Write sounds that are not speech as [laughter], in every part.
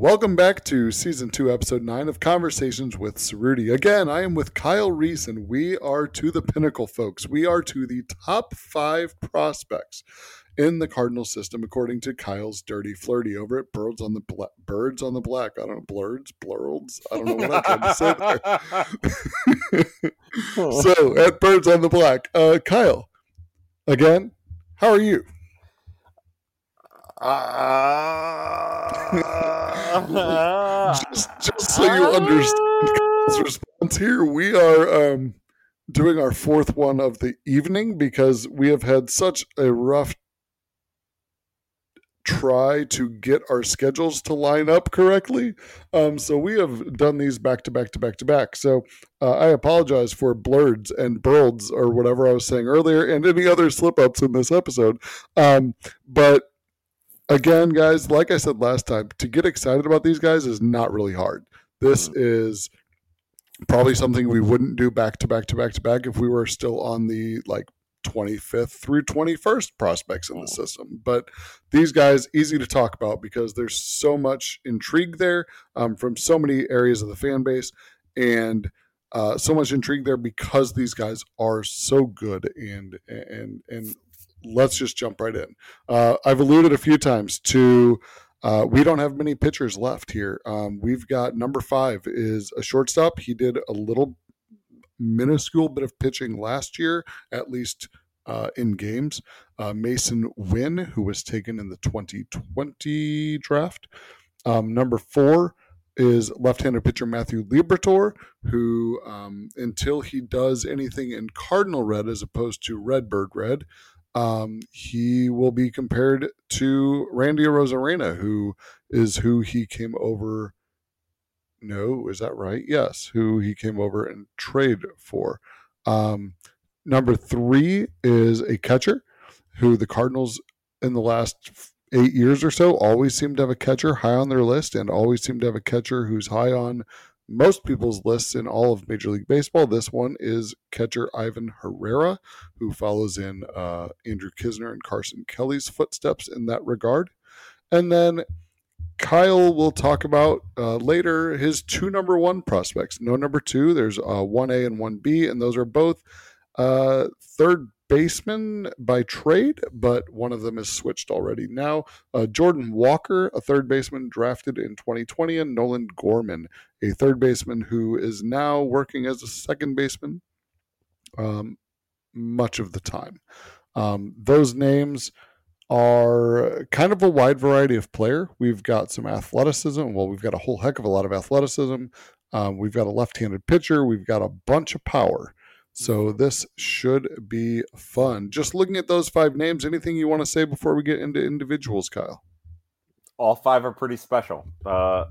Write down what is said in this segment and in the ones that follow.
welcome back to season two, episode nine of Conversations with Cerruti. Again, I am with Kyle Reis, and we are to the pinnacle, folks. We are to the top five prospects in the Cardinal system, according to Kyle's Dirty Flirty over at Birds on the Bla- Birds on the Black. I don't know, blurs, blurleds. I don't know what I tried to say there. [laughs] [laughs] so at Birds on the Black, uh, Kyle, again, how are you? [laughs] just, just so you understand Kyle's response here, we are um, doing our fourth one of the evening because we have had such a rough try to get our schedules to line up correctly. Um, so we have done these back to back to back to back. So uh, I apologize for blurds and burlds or whatever I was saying earlier and any other slip ups in this episode. Um, but again, guys, like I said last time, to get excited about these guys is not really hard. This is probably something we wouldn't do back to back to back to back if we were still on the like 25th through 21st prospects in the system. But these guys, easy to talk about because there's so much intrigue there um, from so many areas of the fan base and uh, so much intrigue there because these guys are so good and and and let's just jump right in. Uh, I've alluded a few times to uh, we don't have many pitchers left here. Um, we've got number five is a shortstop. He did a little minuscule bit of pitching last year, at least uh, in games. Uh, Masyn Winn, who was taken in the 2020 draft. Um, number four is left-handed pitcher Matthew Liberatore, who um, until he does anything in cardinal red as opposed to redbird red, um, he will be compared to Randy Arozarena, who is who he came over. No, is that right? Yes, who he came over and trade for. Um, number three is a catcher who the Cardinals in the last eight years or so always seem to have a catcher high on their list and always seem to have a catcher who's high on most people's lists in all of Major League Baseball. This one is catcher Ivan Herrera, who follows in uh, Andrew Knizner and Carson Kelly's footsteps in that regard. And then Kyle will talk about uh, later his two number one prospects. No number two. There's uh, 1A and 1B, and those are both uh, third baseman by trade, but one of them is switched already now. Uh, Jordan Walker, a third baseman drafted in 2020, and Nolan Gorman, a third baseman who is now working as a second baseman um, much of the time. Um, those names are kind of a wide variety of player. We've got some athleticism. Well, we've got a whole heck of a lot of athleticism. Um, we've got a left handed pitcher. We've got a bunch of power. So this should be fun. Just looking at those five names, anything you want to say before we get into individuals, Kyle? All five are pretty special. Uh,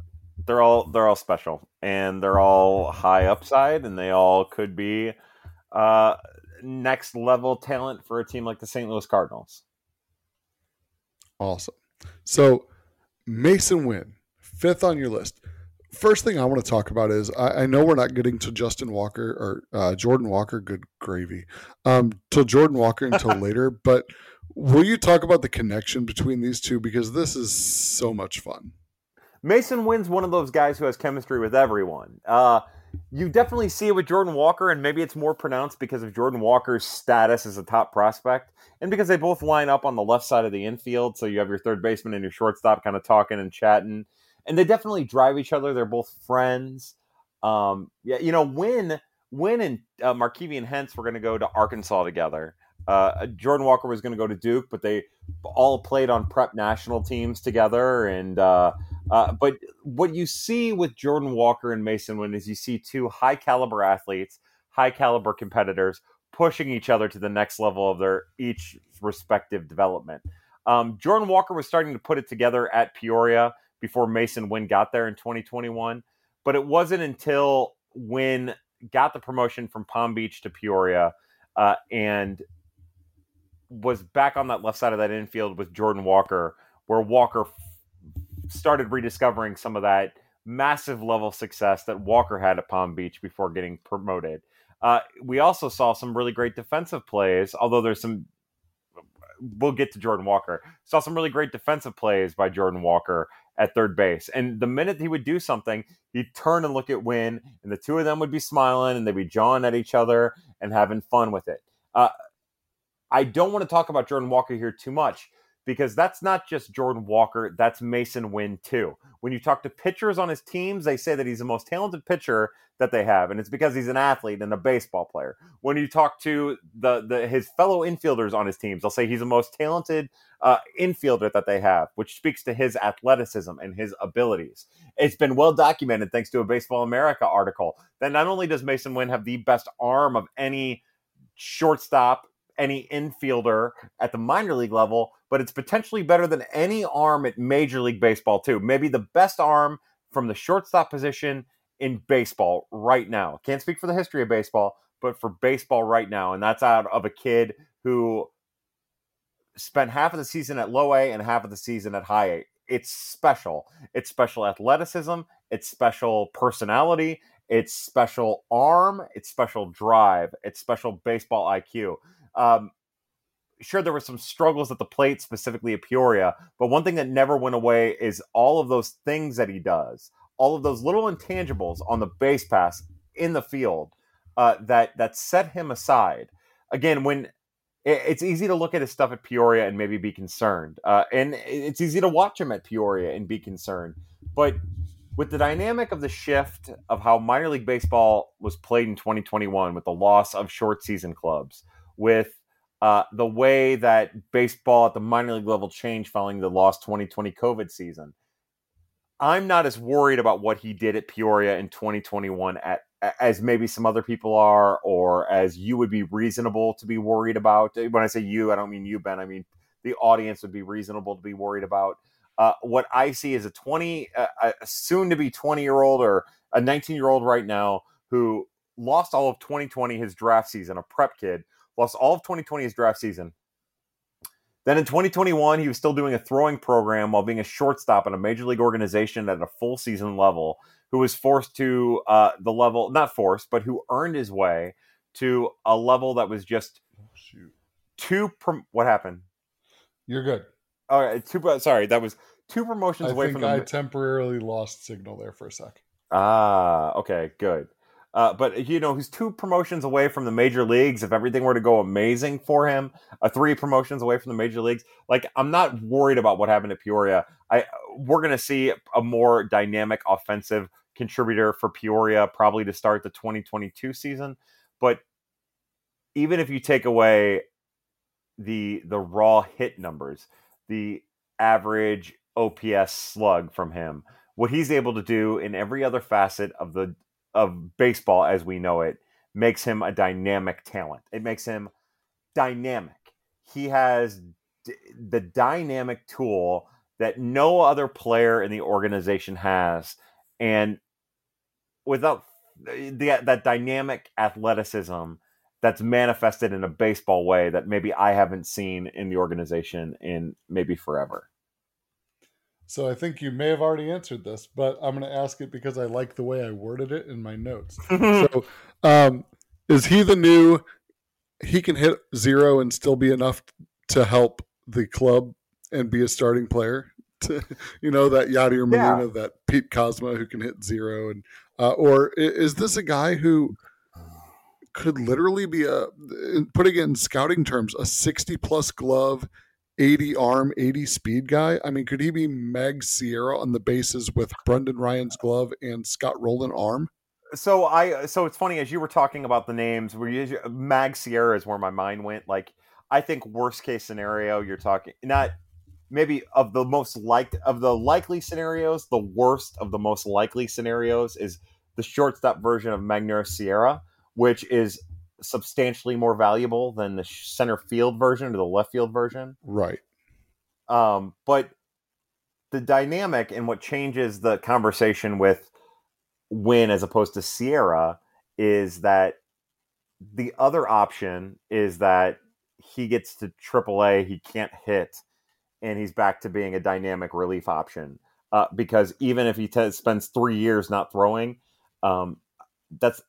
they're all they're all special, and they're all high upside, and they all could be uh, next level talent for a team like the St. Louis Cardinals. Awesome. So Masyn Winn, fifth on your list first thing I want to talk about is I, I know we're not getting to Justin Walker or uh, Jordan Walker, good gravy, um, till Jordan Walker until [laughs] later. But will you talk about the connection between these two because this is so much fun. Masyn Winn's one of those guys who has chemistry with everyone. Uh, you definitely see it with Jordan Walker, and maybe it's more pronounced because of Jordan Walker's status as a top prospect, and because they both line up on the left side of the infield. So you have your third baseman and your shortstop kind of talking and chatting and they definitely drive each other. They're both friends. Um, yeah, you know, when Winn and uh, Markevian Hence were going to go to Arkansas together. Uh, Jordan Walker was going to go to Duke, but they all played on prep national teams together. And uh, uh, but what you see with Jordan Walker and Masyn Winn is you see two high caliber athletes, high caliber competitors pushing each other to the next level of their each respective development. Um, Jordan Walker was starting to put it together at Peoria before Masyn Winn got there in 2021, but it wasn't until Winn got the promotion from Palm Beach to Peoria uh, and was back on that left side of that infield with Jordan Walker, where Walker f- started rediscovering some of that massive level success that Walker had at Palm Beach before getting promoted. Uh, we also saw some really great defensive plays, although there's some. We'll get to Jordan Walker. Saw some really great defensive plays by Jordan Walker at third base. And the minute he would do something, he'd turn and look at Winn, and the two of them would be smiling and they'd be jawing at each other and having fun with it. Uh, I don't want to talk about Jordan Walker here too much because that's not just Jordan Walker, that's Masyn Winn too. When you talk to pitchers on his teams, they say that he's the most talented pitcher that they have, and it's because he's an athlete and a baseball player. When you talk to the, the his fellow infielders on his teams, they'll say he's the most talented uh, infielder that they have, which speaks to his athleticism and his abilities. It's been well documented thanks to a Baseball America article that not only does Masyn Winn have the best arm of any shortstop any infielder at the minor league level, but it's potentially better than any arm at Major League Baseball, too. Maybe the best arm from the shortstop position in baseball right now. Can't speak for the history of baseball, but for baseball right now. And that's out of a kid who spent half of the season at low A and half of the season at high A. It's special. It's special athleticism, it's special personality, it's special arm, it's special drive, it's special baseball IQ. Um, sure, there were some struggles at the plate, specifically at Peoria, but one thing that never went away is all of those things that he does, all of those little intangibles on the base pass in the field uh, that that set him aside. Again, when it, it's easy to look at his stuff at Peoria and maybe be concerned, uh, and it's easy to watch him at Peoria and be concerned, but with the dynamic of the shift of how minor league baseball was played in 2021 with the loss of short season clubs with uh, the way that baseball at the minor league level changed following the lost 2020 COVID season. I'm not as worried about what he did at Peoria in 2021 at, as maybe some other people are, or as you would be reasonable to be worried about. When I say you, I don't mean you, Ben. I mean the audience would be reasonable to be worried about. Uh, what I see is a 20, uh, a soon to be 20 year old or a 19 year old right now who lost all of 2020, his draft season, a prep kid lost all of 2020 his draft season. Then in 2021, he was still doing a throwing program while being a shortstop in a major league organization at a full season level, who was forced to uh, the level, not forced, but who earned his way to a level that was just shoot. two. Prom- what happened? You're good. All right, two. Sorry, that was two promotions I away think from. The- I temporarily lost signal there for a sec. Ah, okay, good. Uh, but you know, he's two promotions away from the major leagues. If everything were to go amazing for him, uh, three promotions away from the major leagues. Like, I'm not worried about what happened to Peoria. I we're going to see a more dynamic offensive contributor for Peoria probably to start the 2022 season. But even if you take away the the raw hit numbers, the average OPS slug from him, what he's able to do in every other facet of the of baseball as we know it makes him a dynamic talent. It makes him dynamic. He has d- the dynamic tool that no other player in the organization has, and without the, that dynamic athleticism that's manifested in a baseball way that maybe I haven't seen in the organization in maybe forever. So I think you may have already answered this, but I'm going to ask it because I like the way I worded it in my notes. [laughs] so, um, is he the new? He can hit zero and still be enough to help the club and be a starting player. [laughs] To, you know that Yadier Molina, yeah. that Pete Kozma who can hit zero, and uh, or is this a guy who could literally be a putting it in scouting terms a 60 plus glove 80 arm, 80 speed guy. I mean, could he be Meg Sierra on the bases with Brendan Ryan's glove and Scott Rolen arm? so I so it's funny as you were talking about the names where you Mag Sierra is where my mind went. Like I think worst case scenario, you're talking not maybe of the most liked of the likely scenarios, the worst of the most likely scenarios is the shortstop version of Magneuris Sierra, which is substantially more valuable than the center field version or the left field version. Right. Um, but the dynamic and what changes the conversation with Winn as opposed to Sierra is that the other option is that he gets to AAA, he can't hit, and he's back to being a dynamic relief option. Uh, because even if he t- spends three years not throwing, um, that's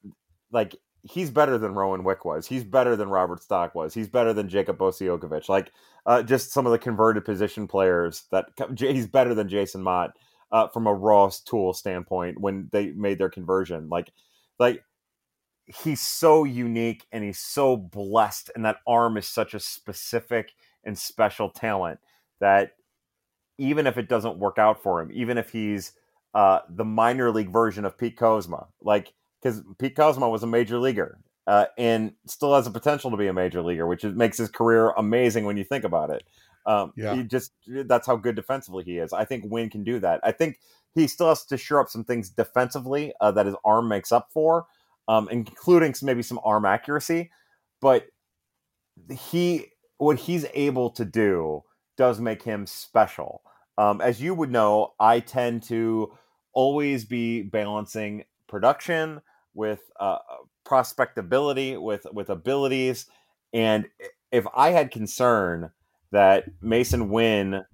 like he's better than Rowan Wick was. He's better than Robert Stock was. He's better than Jacob Bosiokovic. Like uh, just some of the converted position players that he's better than Jason Motte uh, from a raw tool standpoint when they made their conversion. Like, like he's so unique and he's so blessed, and that arm is such a specific and special talent that even if it doesn't work out for him, even if he's uh, the minor league version of Pete Kozma, like because Pete Kozma was a major leaguer uh, and still has the potential to be a major leaguer, which makes his career amazing when you think about it. Um, yeah. He just that's how good defensively he is. I think Winn can do that. I think he still has to shore up some things defensively uh, that his arm makes up for, um, including some, maybe some arm accuracy. But he what he's able to do does make him special. Um, as you would know, I tend to always be balancing production with uh, prospectability, with with abilities, and if I had concern that Masyn Winn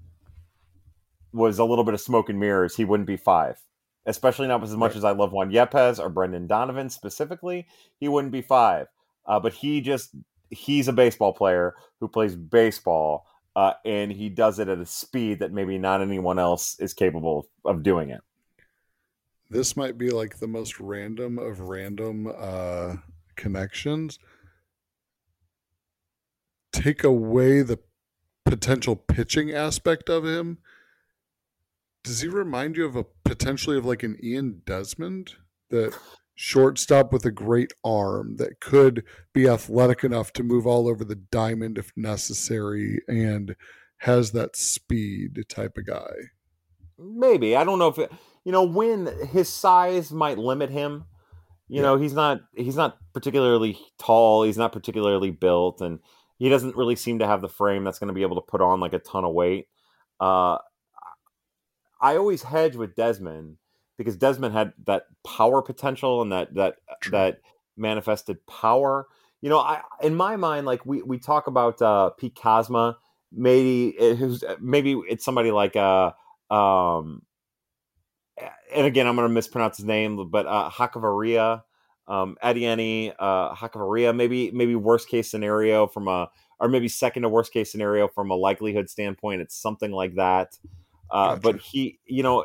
was a little bit of smoke and mirrors, he wouldn't be five. Especially not as much right. as I love Juan Yepez or Brendan Donovan specifically, he wouldn't be five. Uh, but he just he's a baseball player who plays baseball, uh, and he does it at a speed that maybe not anyone else is capable of doing it this might be like the most random of random uh, connections. Take away the potential pitching aspect of him. Does he remind you of a potentially of like an Ian Desmond that shortstop with a great arm that could be athletic enough to move all over the diamond if necessary and has that speed type of guy? Maybe. I don't know if it, you know, when his size might limit him. You yeah. know, he's not he's not particularly tall. He's not particularly built, and he doesn't really seem to have the frame that's going to be able to put on like a ton of weight. Uh, I always hedge with Desmond because Desmond had that power potential and that that True. that manifested power. You know, I in my mind, like we we talk about uh, Pete Kozma, maybe eh, who's maybe it's somebody like uh um and again, I'm going to mispronounce his name, but uh, Hechavarria, um, Adeiny, uh, Hechavarria, maybe maybe worst case scenario from a, or maybe second to worst case scenario from a likelihood standpoint. It's something like that. Uh, gotcha. But he, you know,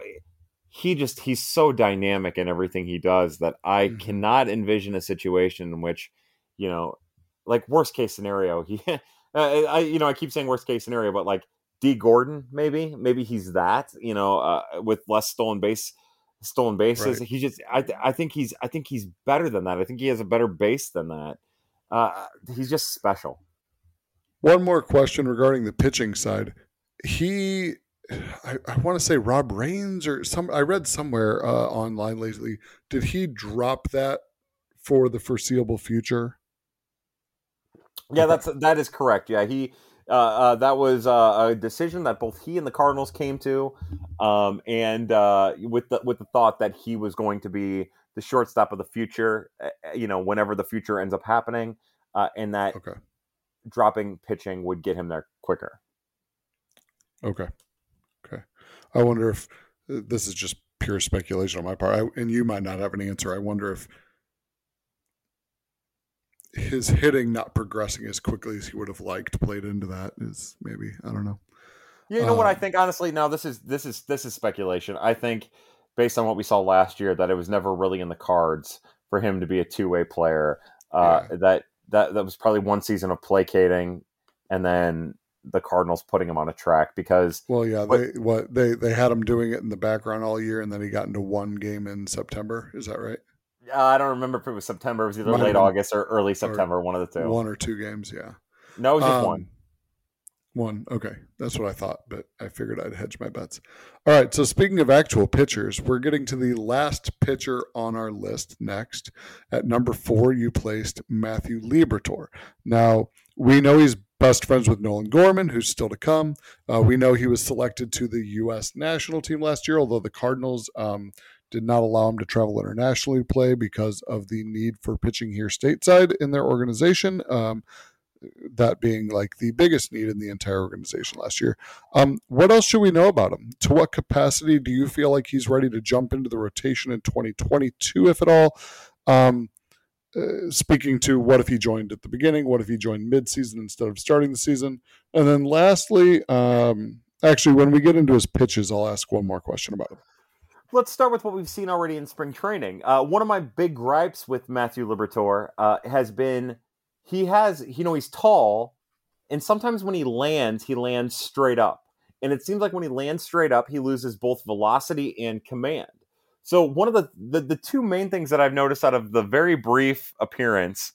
he just he's so dynamic in everything he does that I mm-hmm. cannot envision a situation in which, you know, like worst case scenario, he, [laughs] uh, I, you know, I keep saying worst case scenario, but like Dee Gordon, maybe, maybe he's that, you know, uh, with less stolen base, stolen bases. Right. He just, I, I think he's, I think he's better than that. I think he has a better base than that. Uh, he's just special. One more question regarding the pitching side. He, I, I want to say Rob Rains or some. I read somewhere uh, online lately. Did he drop that for the foreseeable future? Yeah, that's that is correct. Yeah, he uh, uh, that was uh, a decision that both he and the Cardinals came to, um, and uh, with the with the thought that he was going to be the shortstop of the future. Eh, eh, you know, whenever the future ends up happening, uh, and that okay. dropping pitching would get him there quicker. Okay, okay. I wonder if this is just pure speculation on my part, I, and you might not have an answer. I wonder if his hitting not progressing as quickly as he would have liked played into that is maybe I don't know. Yeah, You know um, what I um, think honestly now this is this is this is speculation. I think based on what we saw last year that it was never really in the cards for him to be a two-way player. Uh, yeah. that that that was probably one season of placating and then the Cardinals putting him on a track because well yeah they what they they had him doing it in the background all year and then he got into one game in September is that right Uh, I don't remember if it was September. It was either Might late August or early September, one of the two. One or two games, yeah. No, it was just Um, one. One. Okay. That's what I thought, but I figured I'd hedge my bets. All right. So, speaking of actual pitchers, we're getting to the last pitcher on our list next. At number four, you placed Matthew Liberatore. Now, we know he's best friends with Nolan Gorman, who's still to come. Uh, we know he was selected to the U.S. national team last year, although the Cardinals um, did not allow him to travel internationally to play because of the need for pitching here stateside in their organization. Um, that being like the biggest need in the entire organization last year. Um, what else should we know about him? To what capacity do you feel like he's ready to jump into the rotation in 2022, if at all? Um, uh, speaking to what if he joined at the beginning? What if he joined midseason instead of starting the season? And then lastly, um, actually, when we get into his pitches, I'll ask one more question about him. Let's start with what we've seen already in spring training. Uh, one of my big gripes with Matthew Liberatore uh, has been he has, you know, he's tall, and sometimes when he lands, he lands straight up. And it seems like when he lands straight up, he loses both velocity and command. So one of the, the the two main things that I've noticed out of the very brief appearance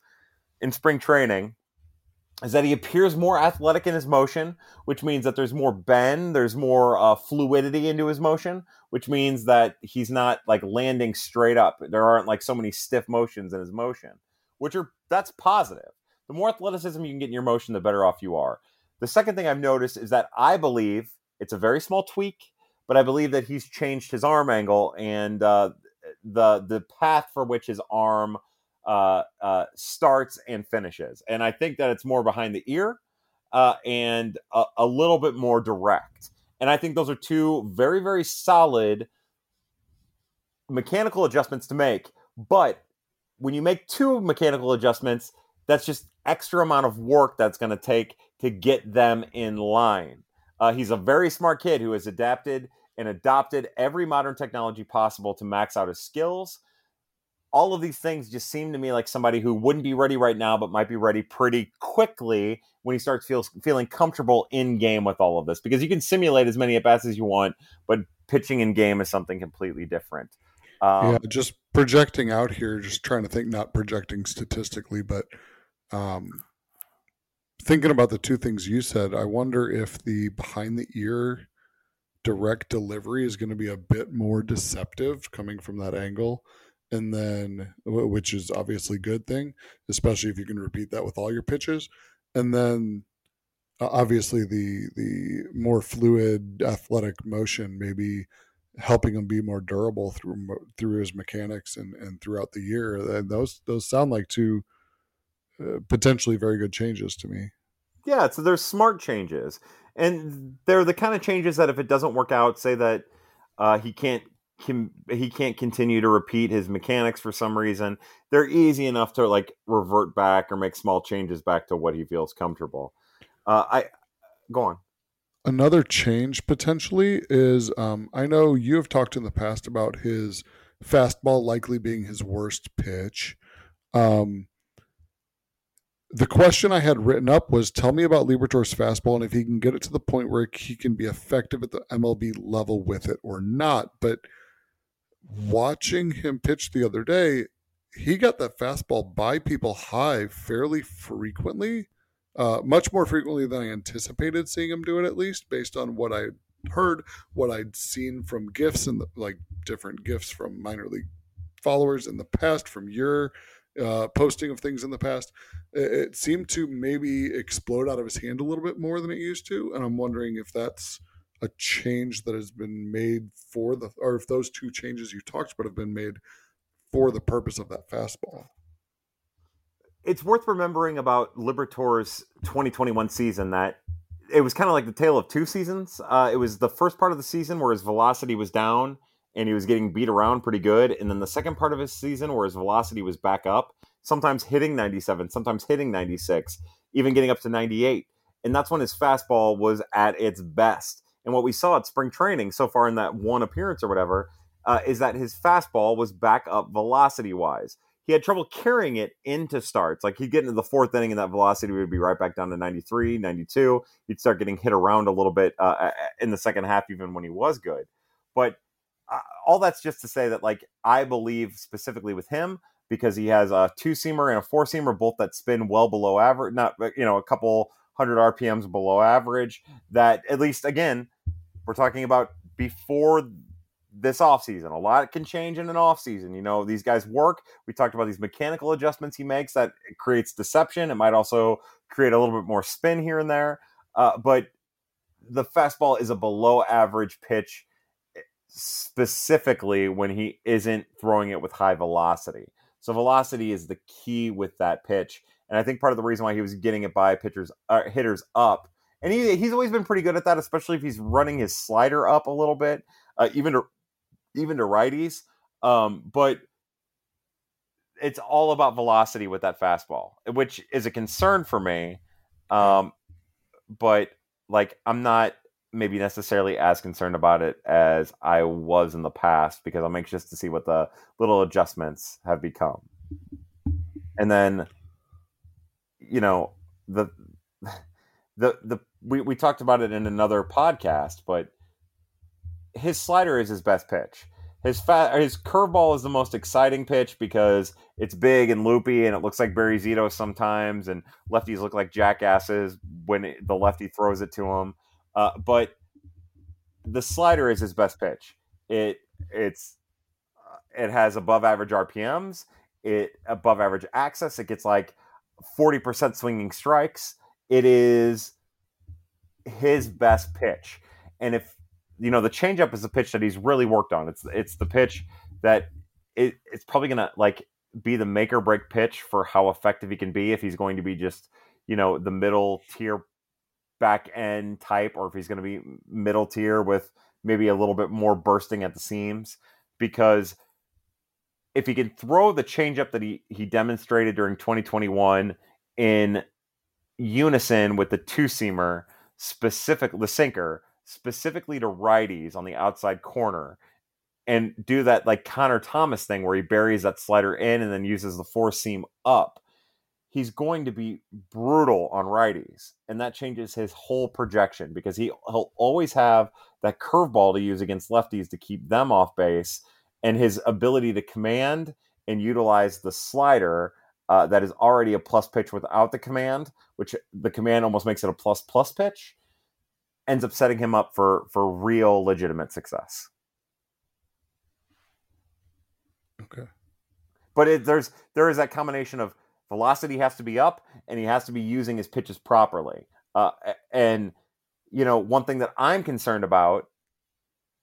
in spring training is that he appears more athletic in his motion, which means that there's more bend, there's more uh, fluidity into his motion, which means that he's not like landing straight up. There aren't like so many stiff motions in his motion, which are that's positive. The more athleticism you can get in your motion, the better off you are. The second thing I've noticed is that I believe it's a very small tweak, but I believe that he's changed his arm angle and uh, the the path for which his arm uh, uh, starts and finishes. And I think that it's more behind the ear uh, and a, a little bit more direct. And I think those are two very, very solid mechanical adjustments to make. But when you make two mechanical adjustments, that's just extra amount of work that's going to take to get them in line. Uh, he's a very smart kid who has adapted and adopted every modern technology possible to max out his skills all of these things just seem to me like somebody who wouldn't be ready right now, but might be ready pretty quickly when he starts feels, feeling comfortable in game with all of this. Because you can simulate as many at bats as you want, but pitching in game is something completely different. Um, yeah, just projecting out here, just trying to think, not projecting statistically, but um, thinking about the two things you said, I wonder if the behind the ear direct delivery is going to be a bit more deceptive coming from that angle and then which is obviously a good thing especially if you can repeat that with all your pitches and then obviously the the more fluid athletic motion maybe helping him be more durable through through his mechanics and and throughout the year and those those sound like two uh, potentially very good changes to me. Yeah so they're smart changes and they're the kind of changes that if it doesn't work out say that uh, he can't can he can't continue to repeat his mechanics for some reason they're easy enough to like revert back or make small changes back to what he feels comfortable uh, i go on another change potentially is um, i know you have talked in the past about his fastball likely being his worst pitch um, the question I had written up was tell me about Liberatore's fastball and if he can get it to the point where he can be effective at the MLB level with it or not. But watching him pitch the other day, he got that fastball by people high fairly frequently, uh, much more frequently than I anticipated seeing him do it, at least based on what I heard, what I'd seen from gifts and like different gifts from minor league followers in the past, from your uh, posting of things in the past. It, it seemed to maybe explode out of his hand a little bit more than it used to, and I'm wondering if that's a change that has been made for the or if those two changes you talked about have been made for the purpose of that fastball. It's worth remembering about Liberatore's 2021 season that it was kind of like the tale of two seasons. Uh, it was the first part of the season where his velocity was down and he was getting beat around pretty good, and then the second part of his season where his velocity was back up, sometimes hitting 97, sometimes hitting 96, even getting up to 98. And that's when his fastball was at its best. And what we saw at spring training so far in that one appearance or whatever uh, is that his fastball was back up velocity wise. He had trouble carrying it into starts. Like he'd get into the fourth inning and that velocity would be right back down to 93, 92. He'd start getting hit around a little bit uh, in the second half, even when he was good. But uh, all that's just to say that like I believe specifically with him because he has a two seamer and a four seamer, both that spin well below average, not you know a couple hundred RPMs below average. That at least again, we're talking about before this offseason. A lot can change in an offseason. You know, these guys work. We talked about these mechanical adjustments he makes that creates deception. It might also create a little bit more spin here and there. Uh, but the fastball is a below average pitch eh, specifically when he isn't throwing it with high velocity. So velocity is the key with that pitch. And I think part of the reason why he was getting it by pitchers uh, hitters up and he, he's always been pretty good at that, especially if he's running his slider up a little bit, uh, even to even to righties. Um, but it's all about velocity with that fastball, which is a concern for me. Um, but like, I'm not maybe necessarily as concerned about it as I was in the past because I'm anxious to see what the little adjustments have become. And then, you know, the the the we, we talked about it in another podcast, but his slider is his best pitch. His fat his curveball is the most exciting pitch because it's big and loopy and it looks like Barry Zito sometimes, and lefties look like jackasses when it, the lefty throws it to him. Uh, but the slider is his best pitch. It it's uh, it has above average RPMs, it above average access. It gets like forty percent swinging strikes it is his best pitch. And if you know the changeup is the pitch that he's really worked on. It's it's the pitch that it, it's probably gonna like be the make or break pitch for how effective he can be if he's going to be just you know the middle tier back end type or if he's going to be middle tier with maybe a little bit more bursting at the seams because if he can throw the changeup that he he demonstrated during 2021 in unison with the two seamer, specific the sinker, specifically to righties on the outside corner, and do that like Connor Thomas thing where he buries that slider in and then uses the four seam up. He's going to be brutal on righties, and that changes his whole projection because he, he'll always have that curveball to use against lefties to keep them off base, and his ability to command and utilize the slider uh, that is already a plus pitch without the command, which the command almost makes it a plus plus pitch, ends up setting him up for for real legitimate success. Okay. But it, there's there is that combination of velocity has to be up and he has to be using his pitches properly. Uh, and you know, one thing that I'm concerned about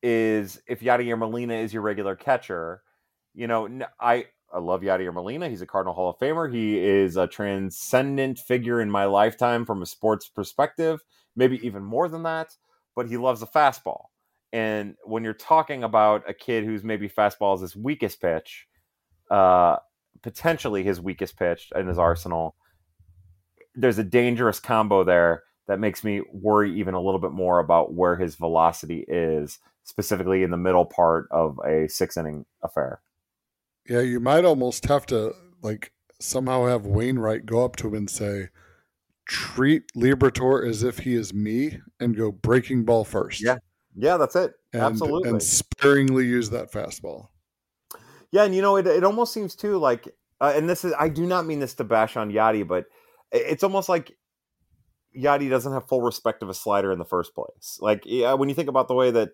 is if Yadier Molina is your regular catcher. You know, I I love Yadier Molina. He's a Cardinal Hall of Famer. He is a transcendent figure in my lifetime from a sports perspective, maybe even more than that. But he loves the fastball. And when you're talking about a kid who's maybe fastball is his weakest pitch, uh, potentially his weakest pitch in his arsenal, there's a dangerous combo there that makes me worry even a little bit more about where his velocity is, specifically in the middle part of a six inning affair. Yeah, you might almost have to like somehow have Wainwright go up to him and say, treat Liberatore as if he is me and go breaking ball first. Yeah. Yeah, that's it. And, Absolutely. And sparingly use that fastball. Yeah, and you know, it, it almost seems too like, uh, and this is, I do not mean this to bash on Yadi, but it's almost like Yadi doesn't have full respect of a slider in the first place. Like, yeah, when you think about the way that,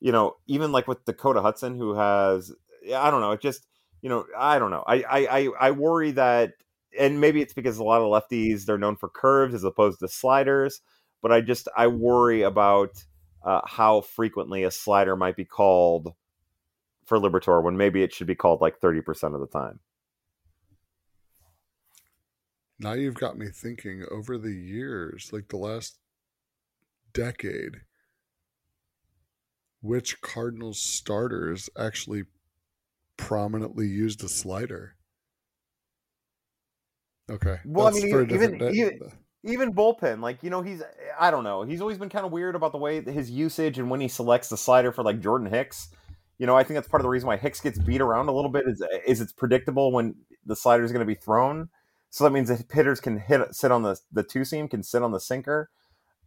you know, even like with Dakota Hudson, who has, I don't know, it just, you know, I don't know. I I I worry that, and maybe it's because a lot of lefties they're known for curves as opposed to sliders. But I just I worry about uh, how frequently a slider might be called for Liberatore when maybe it should be called like thirty percent of the time. Now you've got me thinking over the years, like the last decade, which Cardinals starters actually prominently used a slider. Okay. Well, That's I mean, even even, even bullpen, like you know, he's I don't know, he's always been kind of weird about the way his usage and when he selects the slider for like Jordan Hicks. You know, I think that's part of the reason why Hicks gets beat around a little bit is eh, is it's predictable when the slider is going to be thrown. So that means that hitters can hit sit on the the two seam, can sit on the sinker.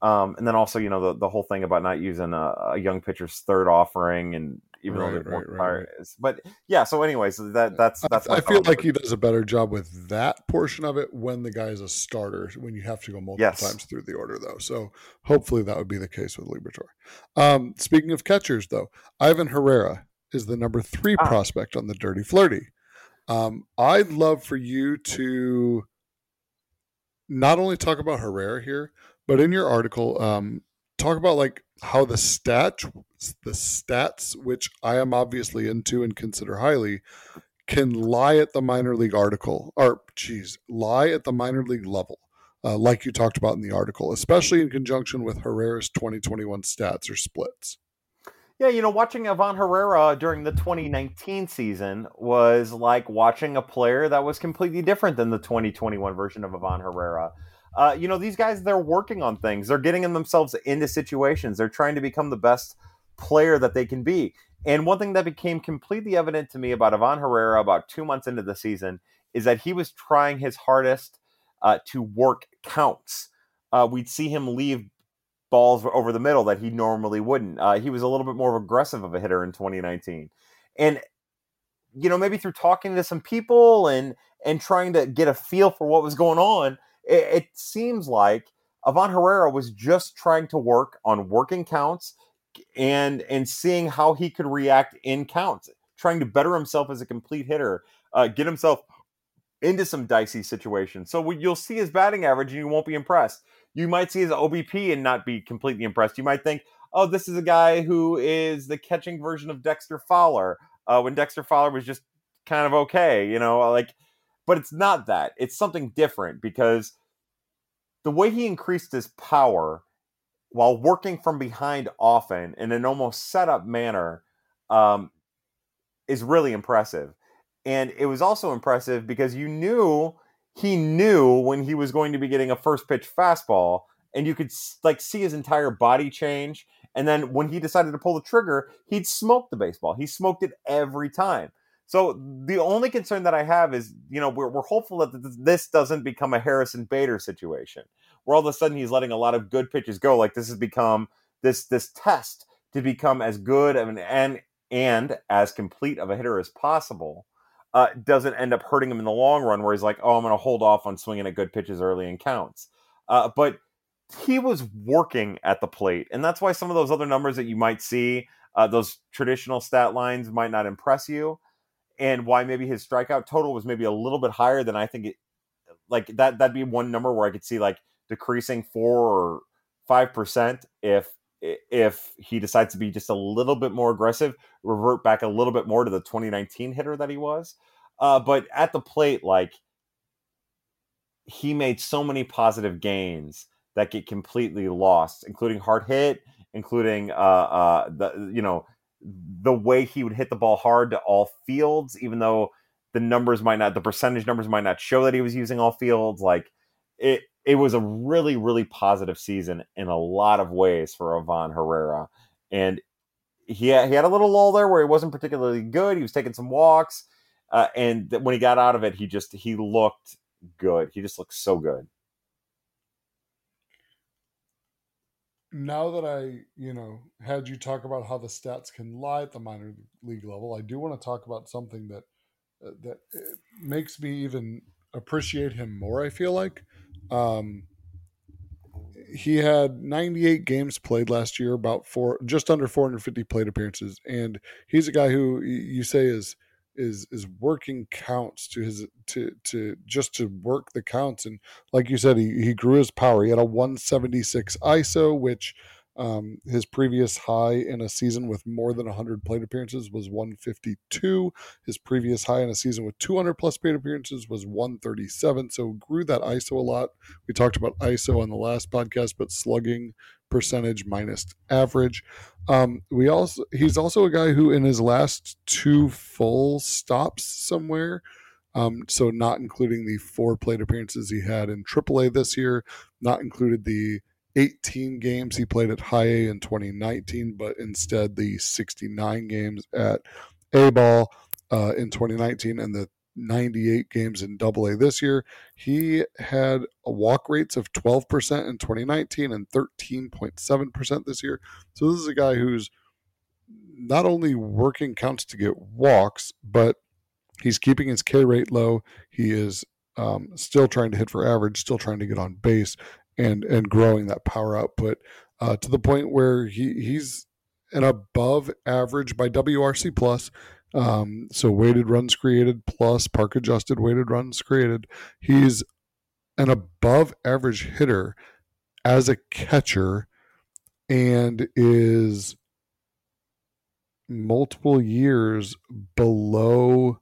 Um, and then also, you know, the, the whole thing about not using a, a young pitcher's third offering, and even Right, though they right, weren't right, right. But yeah, so anyways, that that's that's. I, I feel like he does a better job with that portion of it when the guy is a starter. When you have to go multiple Yes. times through the order, though, so hopefully that would be the case with Liberatore. Um, speaking of catchers, though, Ivan Herrera is the number three Ah. prospect on the Dirty Flirty. Um, I'd love for you to not only talk about Herrera here, but in your article, um, talk about like how the stat, the stats, which I am obviously into and consider highly, can lie at the minor league article, or geez, lie at the minor league level, uh, like you talked about in the article, especially in conjunction with Herrera's 2021 stats or splits. Yeah, you know, watching Ivan Herrera during the 2019 season was like watching a player that was completely different than the 2021 version of Ivan Herrera. Uh, you know, these guys, they're working on things. They're getting themselves into situations. They're trying to become the best player that they can be. And one thing that became completely evident to me about Ivan Herrera about two months into the season is that he was trying his hardest uh, to work counts. Uh, we'd see him leave balls over the middle that he normally wouldn't. Uh, he was a little bit more aggressive of a hitter in 2019, and you know maybe through talking to some people and and trying to get a feel for what was going on, it, it seems like Ivan Herrera was just trying to work on working counts and and seeing how he could react in counts, trying to better himself as a complete hitter, uh, get himself into some dicey situations. So you'll see his batting average and you won't be impressed you might see his OBP and not be completely impressed. You might think, oh, this is a guy who is the catching version of Dexter Fowler, uh, when Dexter Fowler was just kind of okay, you know, like, but it's not that. It's something different because the way he increased his power while working from behind often in an almost set up manner um, is really impressive. And it was also impressive because you knew he knew when he was going to be getting a first pitch fastball and you could like see his entire body change and then when he decided to pull the trigger he'd smoke the baseball he smoked it every time so the only concern that i have is you know we're, we're hopeful that this doesn't become a harrison bader situation where all of a sudden he's letting a lot of good pitches go like this has become this this test to become as good of an and and as complete of a hitter as possible uh, doesn't end up hurting him in the long run, where he's like, "Oh, I'm going to hold off on swinging at good pitches early in counts." Uh, but he was working at the plate, and that's why some of those other numbers that you might see, uh, those traditional stat lines, might not impress you, and why maybe his strikeout total was maybe a little bit higher than I think it. Like that, that'd be one number where I could see like decreasing four or five percent if if he decides to be just a little bit more aggressive, revert back a little bit more to the 2019 hitter that he was. Uh, but at the plate, like he made so many positive gains that get completely lost, including hard hit, including uh, uh, the you know the way he would hit the ball hard to all fields, even though the numbers might not, the percentage numbers might not show that he was using all fields. Like it, it was a really, really positive season in a lot of ways for Ivan Herrera. And he had, he had a little lull there where he wasn't particularly good. He was taking some walks. Uh, and when he got out of it, he just, he looked good. He just looked so good. Now that I, you know, had you talk about how the stats can lie at the minor league level, I do want to talk about something that uh, that uh, makes me even appreciate him more. I feel like um, he had 98 games played last year, about four, just under 450 plate appearances, and he's a guy who you say is is is working counts to his to to just to work the counts, and like you said, he he grew his power. He had a 176 ISO, which um, his previous high in a season with more than 100 plate appearances was 152. His previous high in a season with 200 plus plate appearances was 137. So grew that ISO a lot. We talked about ISO on the last podcast, but slugging percentage minus average. Um, we also he's also a guy who in his last two full stops somewhere. Um, so not including the four plate appearances he had in AAA this year, not included the 18 games he played at high A in 2019, but instead the 69 games at A ball uh, in 2019 and the 98 games in double A this year. He had a walk rates of 12% in 2019 and 13.7% this year. So this is a guy who's not only working counts to get walks, but he's keeping his K rate low. He is um, still trying to hit for average, still trying to get on base, and and growing that power output uh, to the point where he he's an above average by WRC plus. Um, so weighted runs created plus park adjusted weighted runs created. He's an above average hitter as a catcher and is multiple years below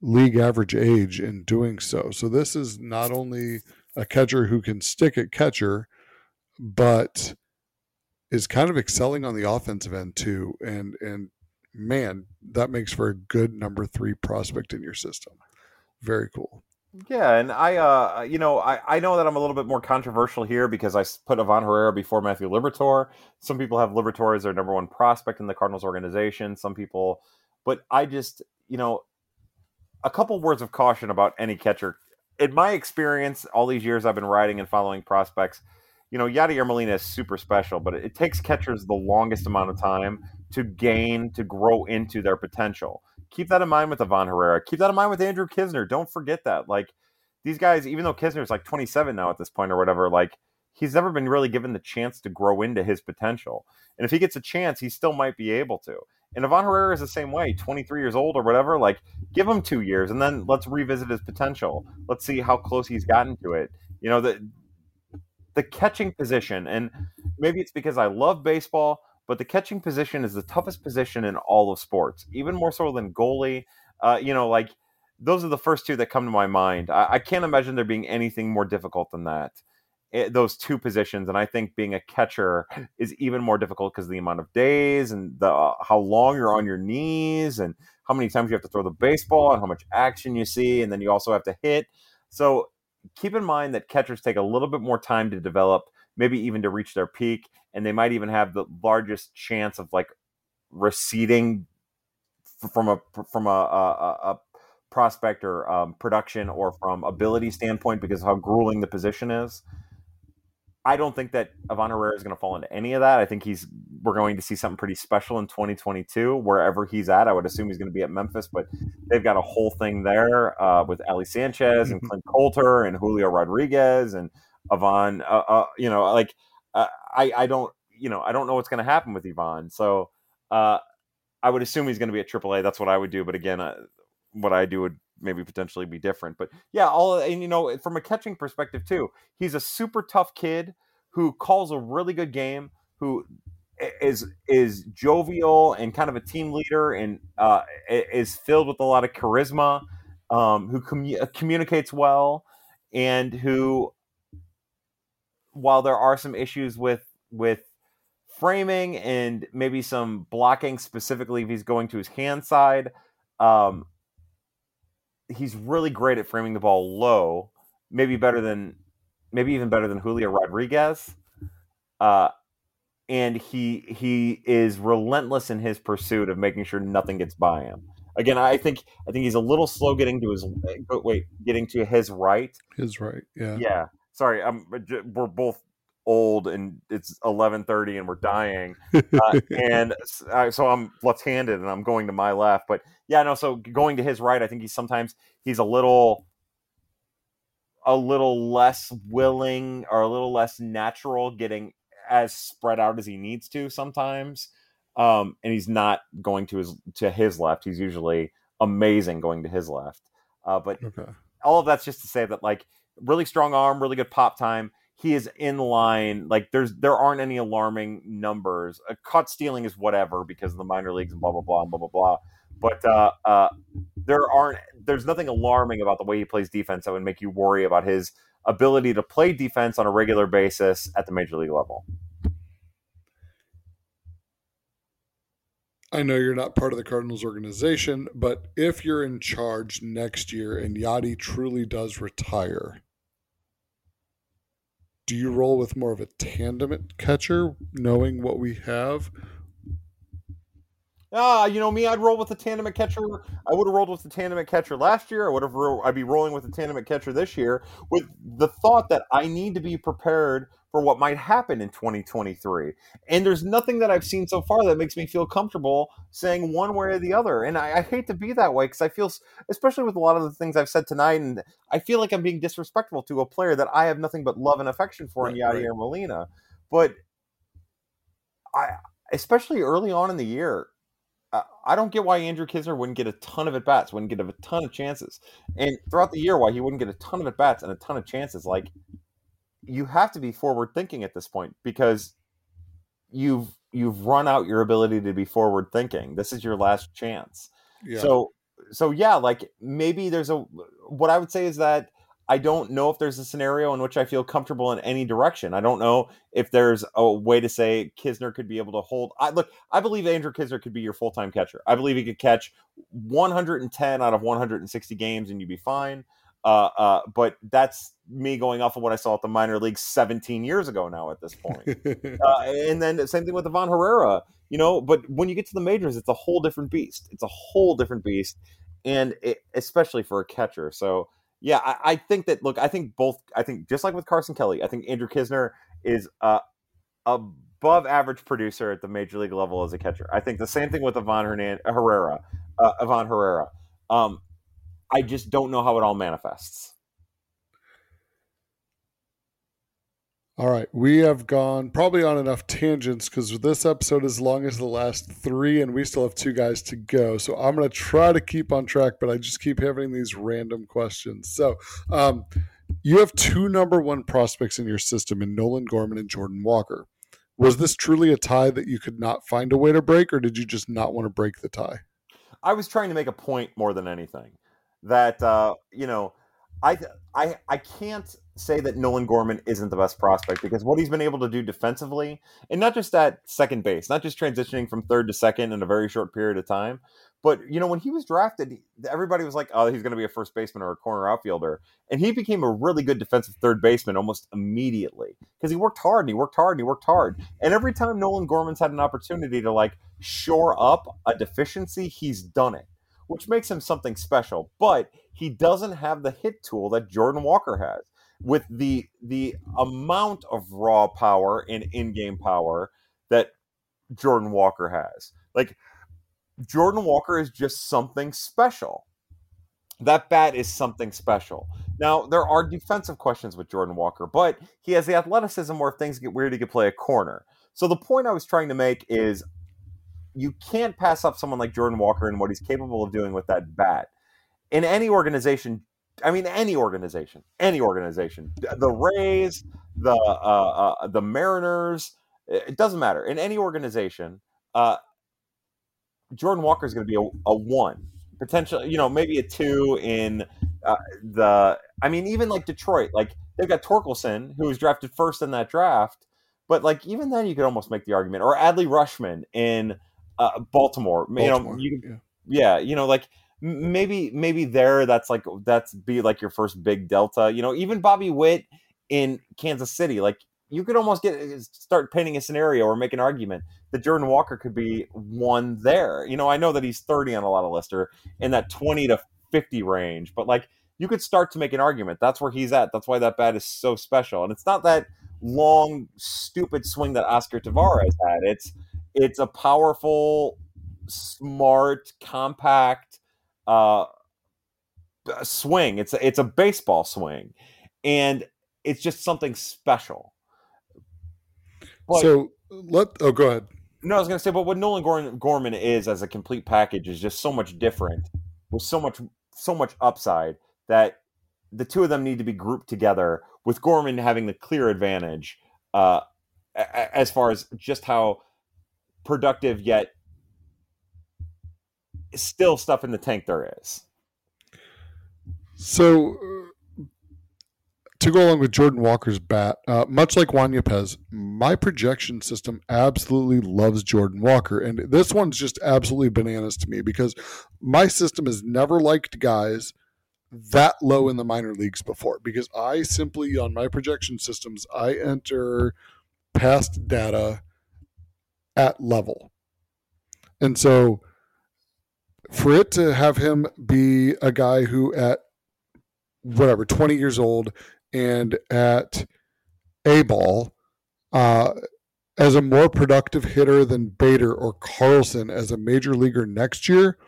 league average age in doing so. So this is not only a catcher who can stick at catcher, but is kind of excelling on the offensive end too. And and man, that makes for a good number three prospect in your system. Very cool. Yeah, and I, uh, you know, I, I know that I'm a little bit more controversial here because I put Ivan Herrera before Matthew Liberatore. Some people have Liberatore as their number one prospect in the Cardinals organization. Some people, but I just, you know, a couple words of caution about any catcher. In my experience, all these years I've been writing and following prospects, you know, Yadier Molina is super special, but it takes catchers the longest amount of time to gain, to grow into their potential. Keep that in mind with Ivan Herrera. Keep that in mind with Andrew Knizner. Don't forget that. Like these guys, even though Knizner's like 27 now at this point or whatever, like he's never been really given the chance to grow into his potential. And if he gets a chance, he still might be able to. And Ivan Herrera is the same way, 23 years old or whatever. Like, give him two years and then let's revisit his potential. Let's see how close he's gotten to it. You know, the the catching position, and maybe it's because I love baseball, but the catching position is the toughest position in all of sports, even more so than goalie. Uh, you know, like those are the first two that come to my mind. I, I can't imagine there being anything more difficult than that. Eh, those two positions, and I think being a catcher is even more difficult because the amount of days and the uh, how long you're on your knees and how many times you have to throw the baseball and how much action you see, and then you also have to hit. So keep in mind that catchers take a little bit more time to develop, maybe even to reach their peak, and they might even have the largest chance of like receding from a from a, a, a prospect or um, production or from ability standpoint because how grueling the position is. I don't think that Ivan Herrera is going to fall into any of that. I think he's we're going to see something pretty special in 2022 wherever he's at. I would assume he's going to be at Memphis, but they've got a whole thing there uh, with Ali Sanchez and Clint Coulter and Julio Rodriguez and Ivan. Uh, uh, you know, like uh, I I don't you know I don't know what's going to happen with Ivan. So uh, I would assume he's going to be at AAA. That's what I would do. But again, uh, what I do would maybe potentially be different. But yeah, all and you know, from a catching perspective too, he's a super tough kid who calls a really good game, who is is jovial and kind of a team leader and uh, is filled with a lot of charisma, um, who commu- uh, communicates well, and who, while there are some issues with with framing and maybe some blocking specifically if he's going to his hand side, um, he's really great at framing the ball low, maybe better than maybe even better than Julio Rodriguez. Uh, and he he is relentless in his pursuit of making sure nothing gets by him. Again, I think I think he's a little slow getting to his wait getting to his right. His right, yeah, yeah. Sorry, I'm, we're both old and it's 11:30 and we're dying, uh, [laughs] and uh, so I'm left-handed and I'm going to my left. But yeah, no. So going to his right, I think he's sometimes he's a little a little less willing or a little less natural getting as spread out as he needs to sometimes. Um, and he's not going to his to his left. He's usually amazing going to his left. Uh, but okay. all of that's just to say that like really strong arm, really good pop time. He is in line. Like there's there aren't any alarming numbers. A cut stealing is whatever because of the minor leagues and blah blah blah and blah blah blah. But uh, uh, there aren't there's nothing alarming about the way he plays defense that would make you worry about his ability to play defense on a regular basis at the major league level. I know you're not part of the Cardinals organization, but if you're in charge next year and Yadi truly does retire, do you roll with more of a tandem catcher, knowing what we have? Ah, you know me, I'd roll with the tandem catcher. I would have rolled with the tandem catcher last year. I would have. Ro- I'd be rolling with the tandem catcher this year, with the thought that I need to be prepared for what might happen in 2023. And there's nothing that I've seen so far that makes me feel comfortable saying one way or the other. And I, I hate to be that way because I feel, especially with a lot of the things I've said tonight, and I feel like I'm being disrespectful to a player that I have nothing but love and affection for right, in Yadier right. Molina. But I, especially early on in the year, I don't get why Andrew Knizner wouldn't get a ton of at bats, wouldn't get a ton of chances, and throughout the year, why he wouldn't get a ton of at bats and a ton of chances. Like you have to be forward thinking at this point because you've you've run out your ability to be forward thinking. This is your last chance. Yeah. So so yeah, like maybe there's a what I would say is that I don't know if there's a scenario in which I feel comfortable in any direction. I don't know if there's a way to say Knizner could be able to hold. I look, I believe Andrew Knizner could be your full time catcher. I believe he could catch 110 out of 160 games and you'd be fine. Uh, uh, but that's me going off of what I saw at the minor leagues 17 years ago now at this point. [laughs] uh, and then the same thing with Ivan Herrera, you know, but when you get to the majors, it's a whole different beast. It's a whole different beast. And it, especially for a catcher. So, yeah, I, I, think that, look, I think both, I think just like with Carson Kelly, I think Andrew Knizner is uh, above average producer at the major league level as a catcher. I think the same thing with Ivan Hernan, Herrera, uh, Ivan Herrera. Um, I just don't know how it all manifests. All right, we have gone probably on enough tangents because this episode is long as the last three, and we still have two guys to go. So I'm going to try to keep on track, but I just keep having these random questions. So um, you have two number one prospects in your system in Nolan Gorman and Jordan Walker. Was this truly a tie that you could not find a way to break, or did you just not want to break the tie? I was trying to make a point more than anything that uh, you know, I I I can't say that Nolan Gorman isn't the best prospect because what he's been able to do defensively, and not just at second base, not just transitioning from third to second in a very short period of time, but you know when he was drafted, everybody was like, "Oh, he's going to be a first baseman or a corner outfielder," and he became a really good defensive third baseman almost immediately because he worked hard and he worked hard and he worked hard. And every time Nolan Gorman's had an opportunity to like shore up a deficiency, he's done it which makes him something special. But he doesn't have the hit tool that Jordan Walker has. With the the amount of raw power and in-game power that Jordan Walker has. Like Jordan Walker is just something special. That bat is something special. Now, there are defensive questions with Jordan Walker, but he has the athleticism where if things get weird, he can play a corner. So the point I was trying to make is you can't pass up someone like Jordan Walker and what he's capable of doing with that bat. In any organization, I mean, any organization, any organization, the Rays, the uh, uh, the Mariners, it doesn't matter. In any organization, uh, Jordan Walker is going to be a, a, one, potentially, you know, maybe a two in uh, the. I mean, even like Detroit, like they've got Torkelson, who was drafted first in that draft, but like even then, you could almost make the argument, or Adley Rutschman in uh, Baltimore. Baltimore. You know, you yeah. yeah, you know, like maybe maybe there that's like that's be like your first big delta. You know, even Bobby Witt in Kansas City, like you could almost get uh, start painting a scenario or make an argument that Jordan Walker could be one there. You know, I know that he's 30 on a lot of Lister in that 20 to 50 range, but like you could start to make an argument. That's where he's at. That's why that bat is so special. And it's not that long, stupid swing that Oscar Taveras had. It's it's a powerful, smart, compact uh, swing. It's a, it's a baseball swing, and it's just something special. But, so let oh go ahead. No, I was going to say, but what Nolan Gorman, Gorman is as a complete package is just so much different, with so much so much upside that the two of them need to be grouped together. With Gorman having the clear advantage uh, as far as just how productive yet still stuff in the tank there is. So uh, to go along with Jordan Walker's bat, uh, much like Juan Yepez, my projection system absolutely loves Jordan Walker. And this one's just absolutely bananas to me because my system has never liked guys that low in the minor leagues before because I simply, on my projection systems, I enter past data at level. And so for it to have him be a guy who at whatever 20 years old and at a ball uh, as a more productive hitter than Bader or Carlson as a major leaguer next year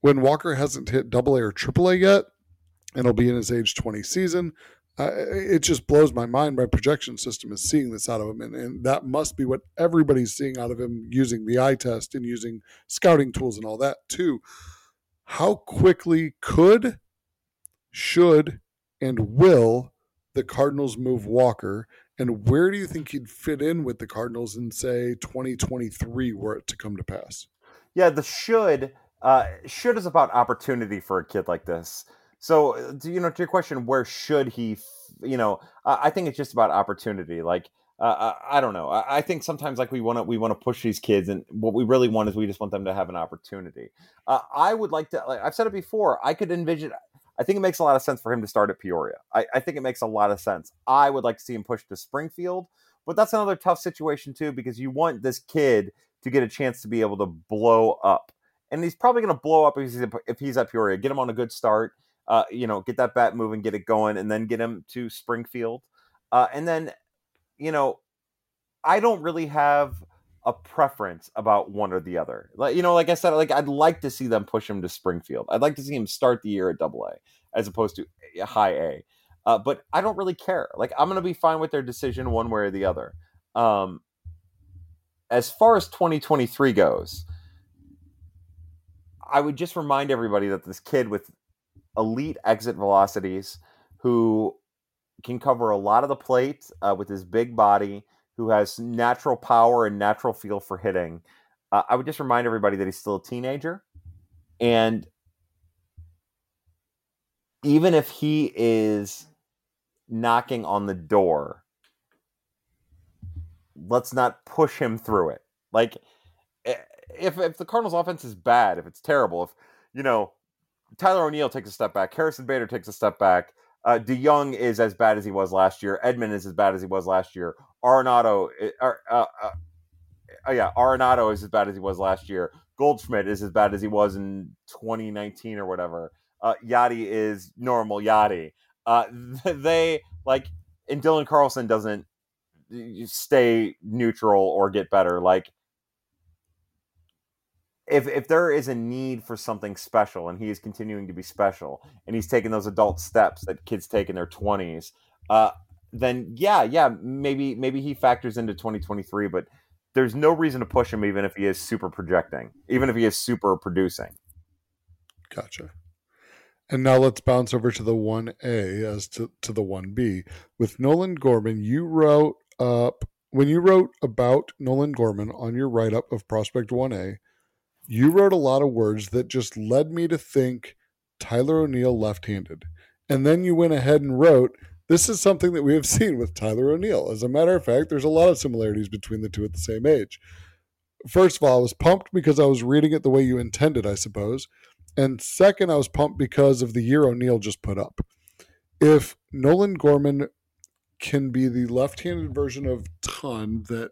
when Walker hasn't hit double A or triple A yet and he'll be in his age 20 season. It just blows my mind. My projection system is seeing this out of him, and, and that must be what everybody's seeing out of him using the eye test and using scouting tools and all that too. How quickly could, should, and will the Cardinals move Walker? And where do you think he'd fit in with the Cardinals in, say, 2023 were it to come to pass? Yeah, the should uh, should is about opportunity for a kid like this. So, uh, you know, to your question, where should he? You know, I think it's just about opportunity. Like, uh, I, I, don't know. I, I, think sometimes like we want to we want to push these kids, and what we really want is we just want them to have an opportunity. Uh, I would like to. Like I've said it before. I could envision. I think it makes a lot of sense for him to start at Peoria. I, I think it makes a lot of sense. I would like to see him push to Springfield, but that's another tough situation too because you want this kid to get a chance to be able to blow up, and he's probably going to blow up if he's if he's at Peoria. Get him on a good start uh, you know, get that bat moving, get it going, and then get him to Springfield. Uh, and then, you know, I don't really have a preference about one or the other. Like, you know, like I said, like I'd like to see them push him to Springfield. I'd like to see him start the year at double A as opposed to high A. Uh, but I don't really care. Like I'm to be fine with their decision one way or the other. Um, as far as 2023 goes, I would just remind everybody that this kid with elite exit velocities who can cover a lot of the plate uh, with his big body, who has natural power and natural feel for hitting. Uh, I would just remind everybody that he's still a teenager. And even if he is knocking on the door, let's not push him through it. Like, eh, if, if the Cardinals offense is bad, if it's terrible, if, you know, Tyler O'Neill takes a step back. Harrison Bader takes a step back. Uh, DeJong is as bad as he was last year. Edman is as bad as he was last year. Arenado, eh, uh, uh, uh, yeah, Arenado is as bad as he was last year. Goldschmidt is as bad as he was in 2019 or whatever. Uh, Yadi is normal Yadi. Uh, [laughs] they like, and Dylan Carlson doesn't stay neutral or get better. Like if if there is a need for something special and he is continuing to be special and he's taking those adult steps that kids take in their 20s uh, then yeah yeah maybe maybe he factors into 2023 but there's no reason to push him even if he is super projecting even if he is super producing. Gotcha. And now let's bounce over to the 1a as to, to the 1b with nolan gorman you wrote up when you wrote about nolan gorman on your write-up of prospect 1a you wrote a lot of words that just led me to think Tyler O'Neill left handed. And then you went ahead and wrote, This is something that we have [laughs] seen with Tyler O'Neill. As a matter of fact, there's a lot of similarities between the two at the same age. First of all, I was pumped because I was reading it the way you intended, I suppose. And second, I was pumped because of the year O'Neill just put up. If Nolan Gorman can be the left handed version of Ton that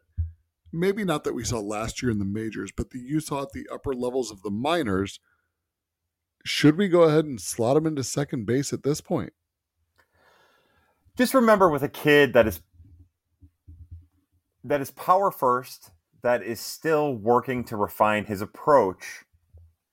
maybe not that we saw last year in the majors, but that you saw at the upper levels of the minors. Should we go ahead and slot him into second base at this point? Just remember with a kid that is that is power first, that is still working to refine his approach,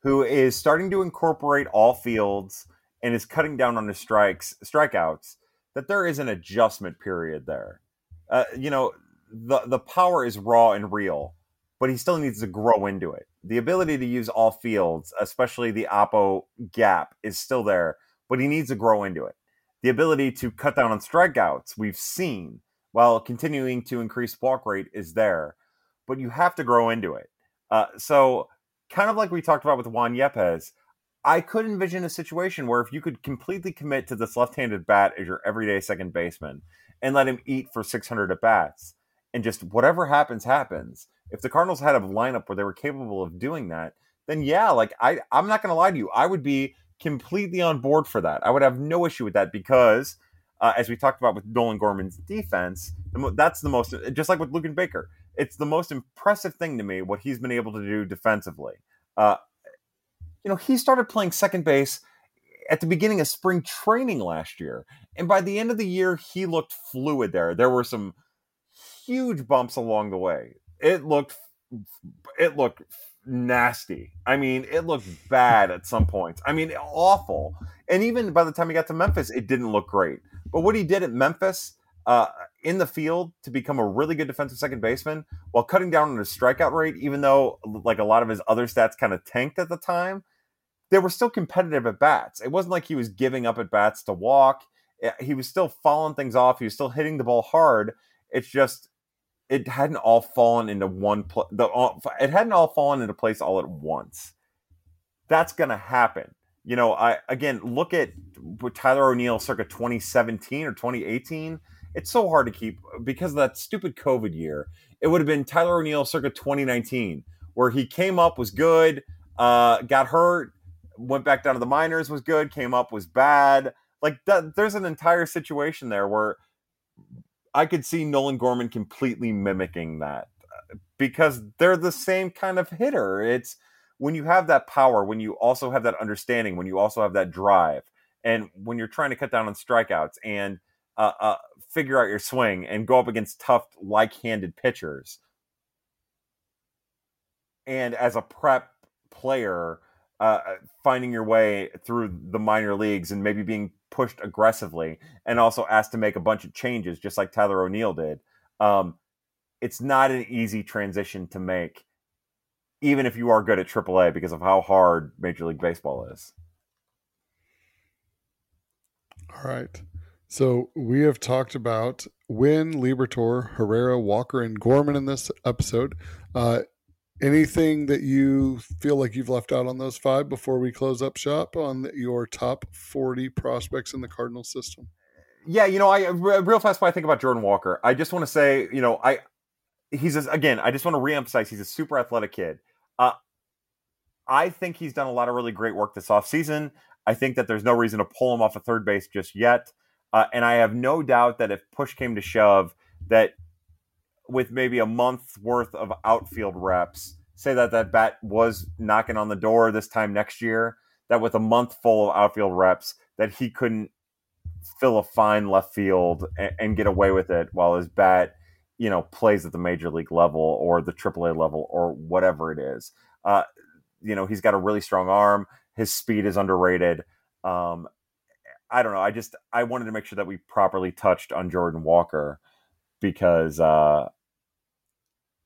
who is starting to incorporate all fields and is cutting down on his strikes, strikeouts, that there is an adjustment period there. Uh, you know, the the power is raw and real, but he still needs to grow into it. The ability to use all fields, especially the oppo gap, is still there, but he needs to grow into it. The ability to cut down on strikeouts, we've seen, while continuing to increase walk rate, is there, but you have to grow into it. Uh, so, kind of like we talked about with Juan Yepez, I could envision a situation where if you could completely commit to this left-handed bat as your everyday second baseman and let him eat for 600 at bats, and just whatever happens, happens. If the Cardinals had a lineup where they were capable of doing that, then yeah, like I, I'm not going to lie to you, I would be completely on board for that. I would have no issue with that because, uh, as we talked about with Nolan Gorman's defense, that's the most. Just like with Luken Baker, it's the most impressive thing to me what he's been able to do defensively. Uh, you know, he started playing second base at the beginning of spring training last year, and by the end of the year, he looked fluid there. There were some huge bumps along the way. It looked, it looked nasty. I mean, it looked bad at some points. I mean, awful. And even by the time he got to Memphis, it didn't look great. But what he did at Memphis, uh, in the field to become a really good defensive second baseman while cutting down on his strikeout rate, even though like a lot of his other stats kind of tanked at the time, they were still competitive at bats. It wasn't like he was giving up at bats to walk. Eh, he was still falling things off. He was still hitting the ball hard. It's just it hadn't all fallen into one place. The it hadn't all fallen into place all at once. That's gonna happen. You know, I again look at Tyler O'Neill circa 2017 or 2018. It's so hard to keep because of that stupid COVID year. It would have been Tyler O'Neill circa 2019, where he came up was good, uh, got hurt, went back down to the minors was good, came up was bad. Like that, there's an entire situation there where I could see Nolan Gorman completely mimicking that because they're the same kind of hitter. It's when you have that power, when you also have that understanding, when you also have that drive, and when you're trying to cut down on strikeouts and uh, uh, figure out your swing and go up against tough, like-handed pitchers, and as a prep player, uh, finding your way through the minor leagues and maybe being pushed aggressively and also asked to make a bunch of changes, just like Tyler O'Neill did. Um, it's not an easy transition to make, even if you are good at AAA, because of how hard Major League Baseball is. All right. So we have talked about Winn, Liberatore, Herrera, Walker, and Gorman in this episode. Uh, anything that you feel like you've left out on those five before we close up shop on your top 40 prospects in the Cardinal system? Yeah, you know, I real fast when I think about Jordan Walker, I just want to say, you know, I he's a, again, I just want to reemphasize he's a super athletic kid. Uh, I think he's done a lot of really great work this offseason. I think that there's no reason to pull him off a of third base just yet. Uh, and I have no doubt that if push came to shove, that with maybe a month's worth of outfield reps, say that that bat was knocking on the door this time next year, that with a month full of outfield reps, that he couldn't fill a fine left field and, and get away with it while his bat, you know, plays at the major league level or the AAA level or whatever it is. Uh, you know, he's got a really strong arm. His speed is underrated. Um, I don't know. I just I wanted to make sure that we properly touched on Jordan Walker because uh,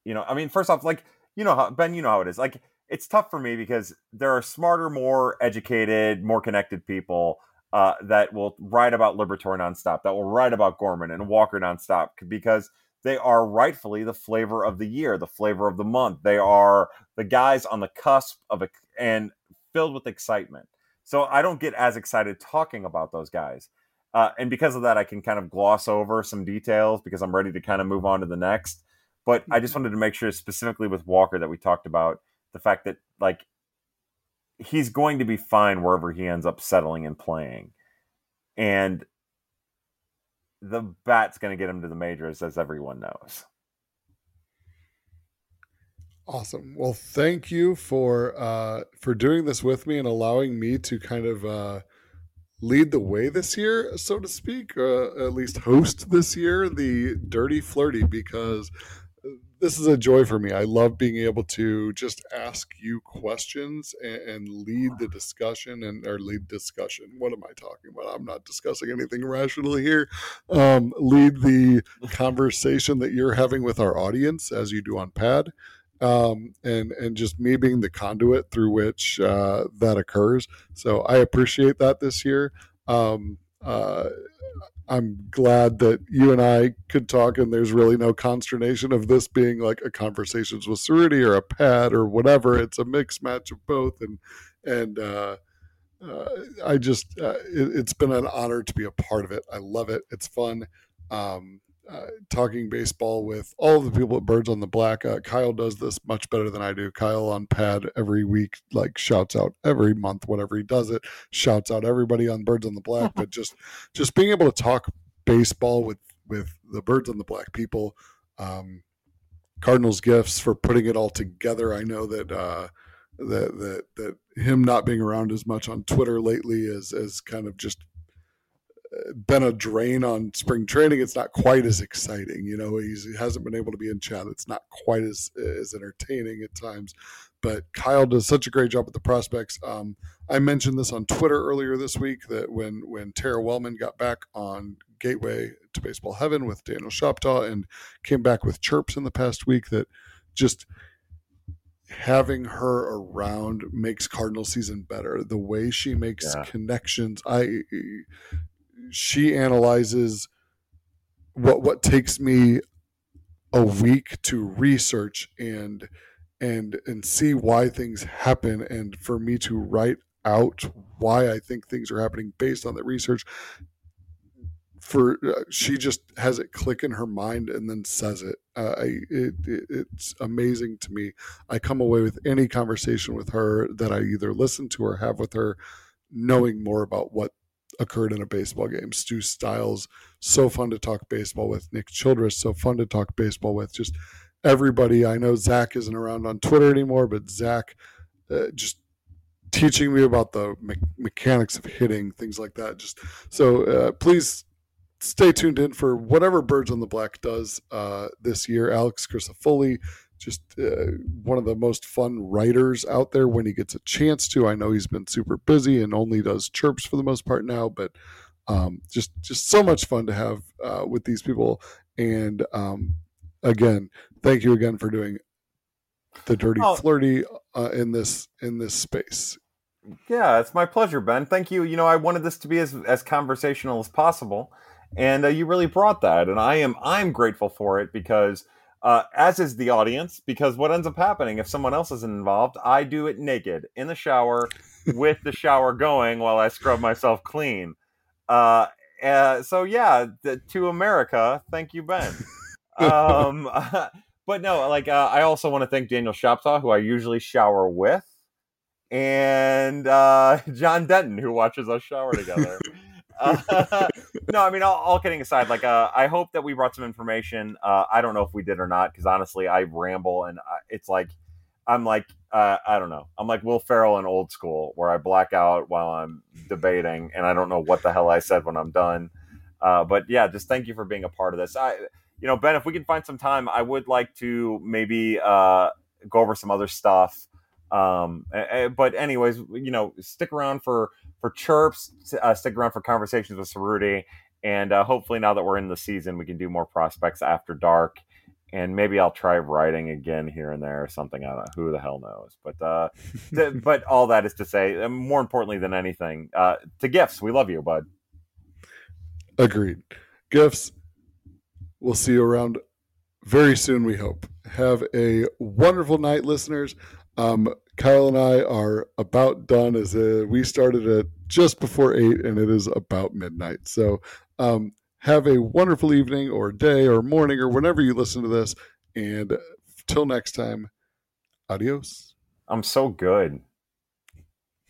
you know, I mean, first off, like, you know how Ben, you know how it is. Like, it's tough for me because there are smarter, more educated, more connected people uh, that will write about Liberatore nonstop, that will write about Gorman and Walker nonstop because they are rightfully the flavor of the year, the flavor of the month. They are the guys on the cusp of a and filled with excitement. So I don't get as excited talking about those guys. Uh, and because of that, I can kind of gloss over some details because I'm ready to kind of move on to the next. But I just mm-hmm. wanted to make sure, specifically with Walker, that we talked about the fact that like he's going to be fine wherever he ends up settling and playing, and the bat's going to get him to the majors, as everyone knows. Awesome. Well, thank you for uh, for doing this with me and allowing me to kind of uh, lead the way this year, so to speak, uh, at least host this year the Dirty Flirty because this is a joy for me. I love being able to just ask you questions and, and, lead the discussion and or lead discussion. What am I talking about? I'm not discussing anything rationally here. Um, lead the conversation that you're having with our audience as you do on Pad. Um, and and just me being the conduit through which uh, that occurs. So I appreciate that this year. Um, uh, I'm glad that you and I could talk, and there's really no consternation of this being like a conversations with Cerruti or a pad or whatever. It's a mixed match of both, and and uh, uh, I just uh, it, has been an honor to be a part of it. I love it. It's fun. Um, uh, talking baseball with all the people at Birds on the Black. Uh, Kyle does this much better than I do. Kyle on pad every week, like shouts out every month, whatever he does it, shouts out everybody on Birds on the Black. [laughs] but just just being able to talk baseball with with the Birds on the Black people, um, Cardinals gifts for putting it all together. I know that uh, that that that him not being around as much on Twitter lately is is kind of just been a drain on spring training. It's not quite as exciting, you know. He's, he hasn't been able to be in chat. It's not quite as as entertaining at times. But Kyle does such a great job with the prospects. Um, I mentioned this on Twitter earlier this week that when when Tara Wellman got back on Gateway to Baseball Heaven with Daniel Shoptaw and came back with chirps in the past week, that just having her around makes Cardinal season better. The way she makes yeah. connections, I she analyzes what what takes me a week to research and and and see why things happen and for me to write out why I think things are happening based on the research for uh, she just has it click in her mind and then says it. Uh, I, it, it, it's amazing to me. I come away with any conversation with her that I either listen to or have with her, knowing more about what occurred in a baseball game. Stu Styles, so fun to talk baseball with. Nick Childress, so fun to talk baseball with. Just everybody. I know Zach isn't around on Twitter anymore, but Zach uh, just teaching me about the me- mechanics of hitting, things like that. Just so uh, please stay tuned in for whatever Birds on the Black does uh, this year. Alex Crisafulli, just uh, one of the most fun writers out there when he gets a chance to. I know he's been super busy and only does chirps for the most part now, but um, just just so much fun to have uh, with these people. And um, again, thank you again for doing the dirty oh. flirty uh, in this in this space. Yeah, it's my pleasure, Ben. Thank you. You know, I wanted this to be as as conversational as possible, and uh, you really brought that, and I am I'm grateful for it because. Uh, as is the audience, because what ends up happening if someone else isn't involved, I do it naked in the shower with the shower going while I scrub myself clean. Uh, uh, so yeah, to America, thank you, Ben um, [laughs] but no, like uh, I also want to thank Daniel Shoptaw, who I usually shower with, and uh, [laughs] John Denton, who watches us shower together. [laughs] [laughs] no, I mean, all, all kidding aside, like uh, I hope that we brought some information. Uh, I don't know if we did or not, because honestly, I ramble, and I, it's like I'm like uh, I don't know. I'm like Will Ferrell in Old School, where I black out while I'm debating, and I don't know what the hell I said when I'm done. Uh, but yeah, just thank you for being a part of this. I you know, Ben, if we can find some time, I would like to maybe uh, go over some other stuff. Um, but anyways, you know, stick around for for chirps, uh, stick around for conversations with Cerruti, and uh, hopefully now that we're in the season, we can do more prospects after dark, and maybe I'll try writing again here and there or something. I don't know. Who the hell knows? But uh, [laughs] th- but all that is to say, more importantly than anything, uh, to gifts, we love you, bud. Agreed. Gifts We'll see you around very soon, we hope. Have a wonderful night, listeners. Um, Kyle and I are about done as a, we started at just before eight and it is about midnight. So um, have a wonderful evening or day or morning or whenever you listen to this. And till next time, adios. I'm so good.